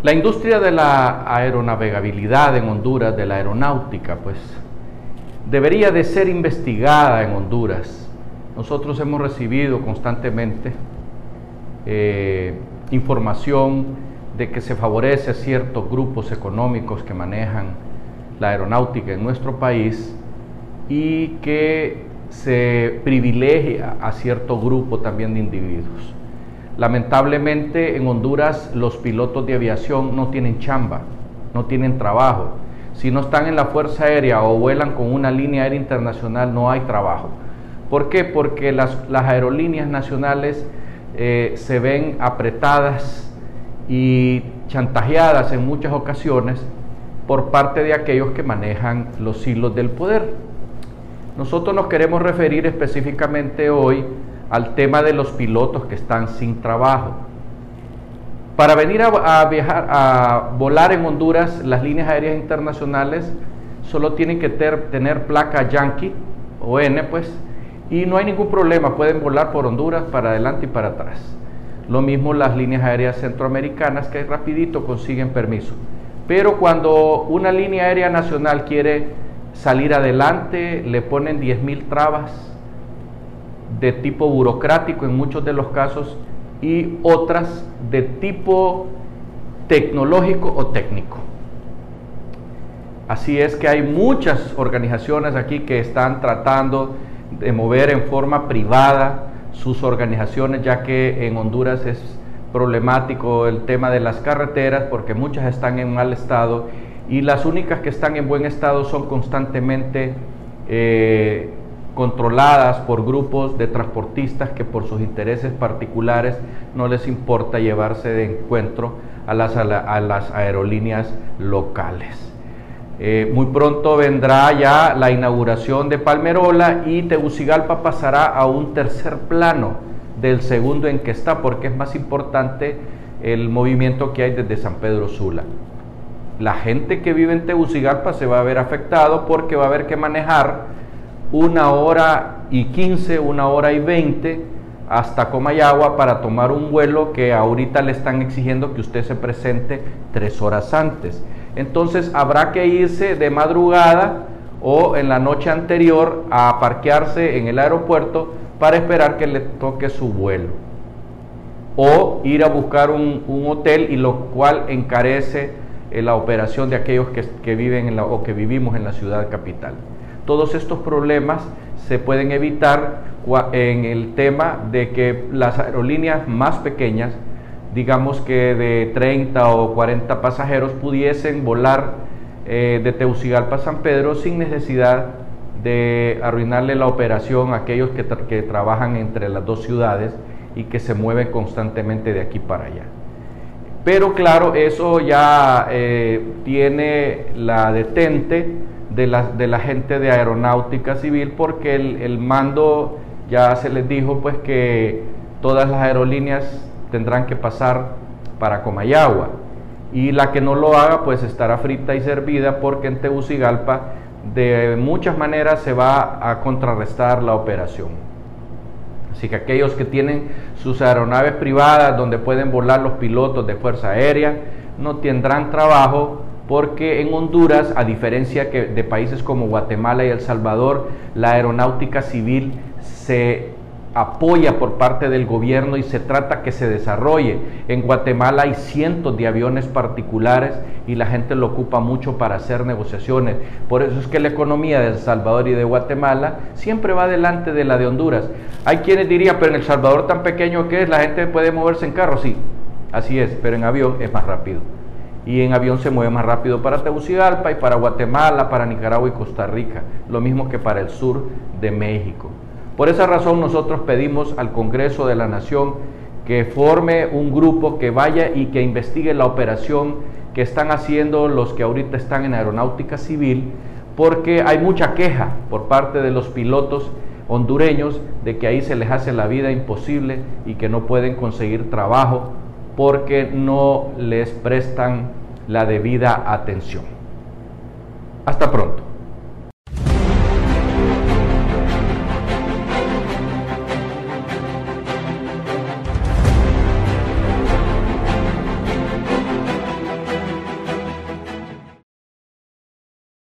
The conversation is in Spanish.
La industria de la aeronavegabilidad en Honduras, de la aeronáutica, pues debería de ser investigada en Honduras. Nosotros hemos recibido constantemente eh, información de que se favorece a ciertos grupos económicos que manejan la aeronáutica en nuestro país y que se privilegia a cierto grupo también de individuos. Lamentablemente en Honduras los pilotos de aviación no tienen chamba, no tienen trabajo. Si no están en la Fuerza Aérea o vuelan con una línea aérea internacional, no hay trabajo. ¿Por qué? Porque las, aerolíneas nacionales eh, se ven apretadas y chantajeadas en muchas ocasiones por parte de aquellos que manejan los hilos del poder. Nosotros nos queremos referir específicamente hoy al tema de los pilotos que están sin trabajo. Para venir a, viajar, a volar en Honduras, las líneas aéreas internacionales solo tienen que tener placa Yankee o N, pues, y no hay ningún problema, pueden volar por Honduras para adelante y para atrás. Lo mismo las líneas aéreas centroamericanas que rapidito consiguen permiso. Pero cuando una línea aérea nacional quiere salir adelante, le ponen 10.000 trabas de tipo burocrático en muchos de los casos y otras de tipo tecnológico o técnico. Así es que hay muchas organizaciones aquí que están tratando de mover en forma privada sus organizaciones, ya que en Honduras es problemático el tema de las carreteras porque muchas están en mal estado y las únicas que están en buen estado son constantemente eh, controladas por grupos de transportistas que por sus intereses particulares no les importa llevarse de encuentro a las, a las aerolíneas locales. Eh, muy pronto vendrá ya la inauguración de Palmerola y Tegucigalpa pasará a un tercer plano del segundo en que está porque es más importante el movimiento que hay desde San Pedro Sula. La gente que vive en Tegucigalpa se va a ver afectado porque va a haber que manejar una hora y quince, una hora y veinte hasta Comayagua para tomar un vuelo que ahorita le están exigiendo que usted se presente tres horas antes. Entonces habrá que irse de madrugada o en la noche anterior a parquearse en el aeropuerto para esperar que le toque su vuelo. O ir a buscar un, hotel y lo cual encarece eh, la operación de aquellos que, viven en la, o que vivimos en la ciudad capital. Todos estos problemas se pueden evitar en el tema de que las aerolíneas más pequeñas, digamos que de 30 o 40 pasajeros, pudiesen volar eh, de Teucigalpa a San Pedro sin necesidad de arruinarle la operación a aquellos que, trabajan entre las dos ciudades y que se mueven constantemente de aquí para allá. Pero claro, eso ya eh, tiene la detente de la, gente de aeronáutica civil porque el, mando ya se les dijo pues que todas las aerolíneas tendrán que pasar para Comayagua y la que no lo haga pues estará frita y servida porque en Tegucigalpa de muchas maneras se va a contrarrestar la operación. Así que aquellos que tienen sus aeronaves privadas donde pueden volar los pilotos de Fuerza Aérea no tendrán trabajo porque en Honduras, a diferencia de países como Guatemala y El Salvador, la aeronáutica civil se apoya por parte del gobierno y se trata que se desarrolle. En Guatemala hay cientos de aviones particulares y la gente lo ocupa mucho para hacer negociaciones. Por eso es que la economía de El Salvador y de Guatemala siempre va delante de la de Honduras. Hay quienes dirían, pero en El Salvador tan pequeño que es, la gente puede moverse en carro. Sí, así es, pero en avión es más rápido y en avión se mueve más rápido para Tegucigalpa y para Guatemala, para Nicaragua y Costa Rica, lo mismo que para el sur de México. Por esa razón nosotros pedimos al Congreso de la Nación que forme un grupo que vaya y que investigue la operación que están haciendo los que ahorita están en aeronáutica civil, porque hay mucha queja por parte de los pilotos hondureños de que ahí se les hace la vida imposible y que no pueden conseguir trabajo porque no les prestan la debida atención. Hasta pronto.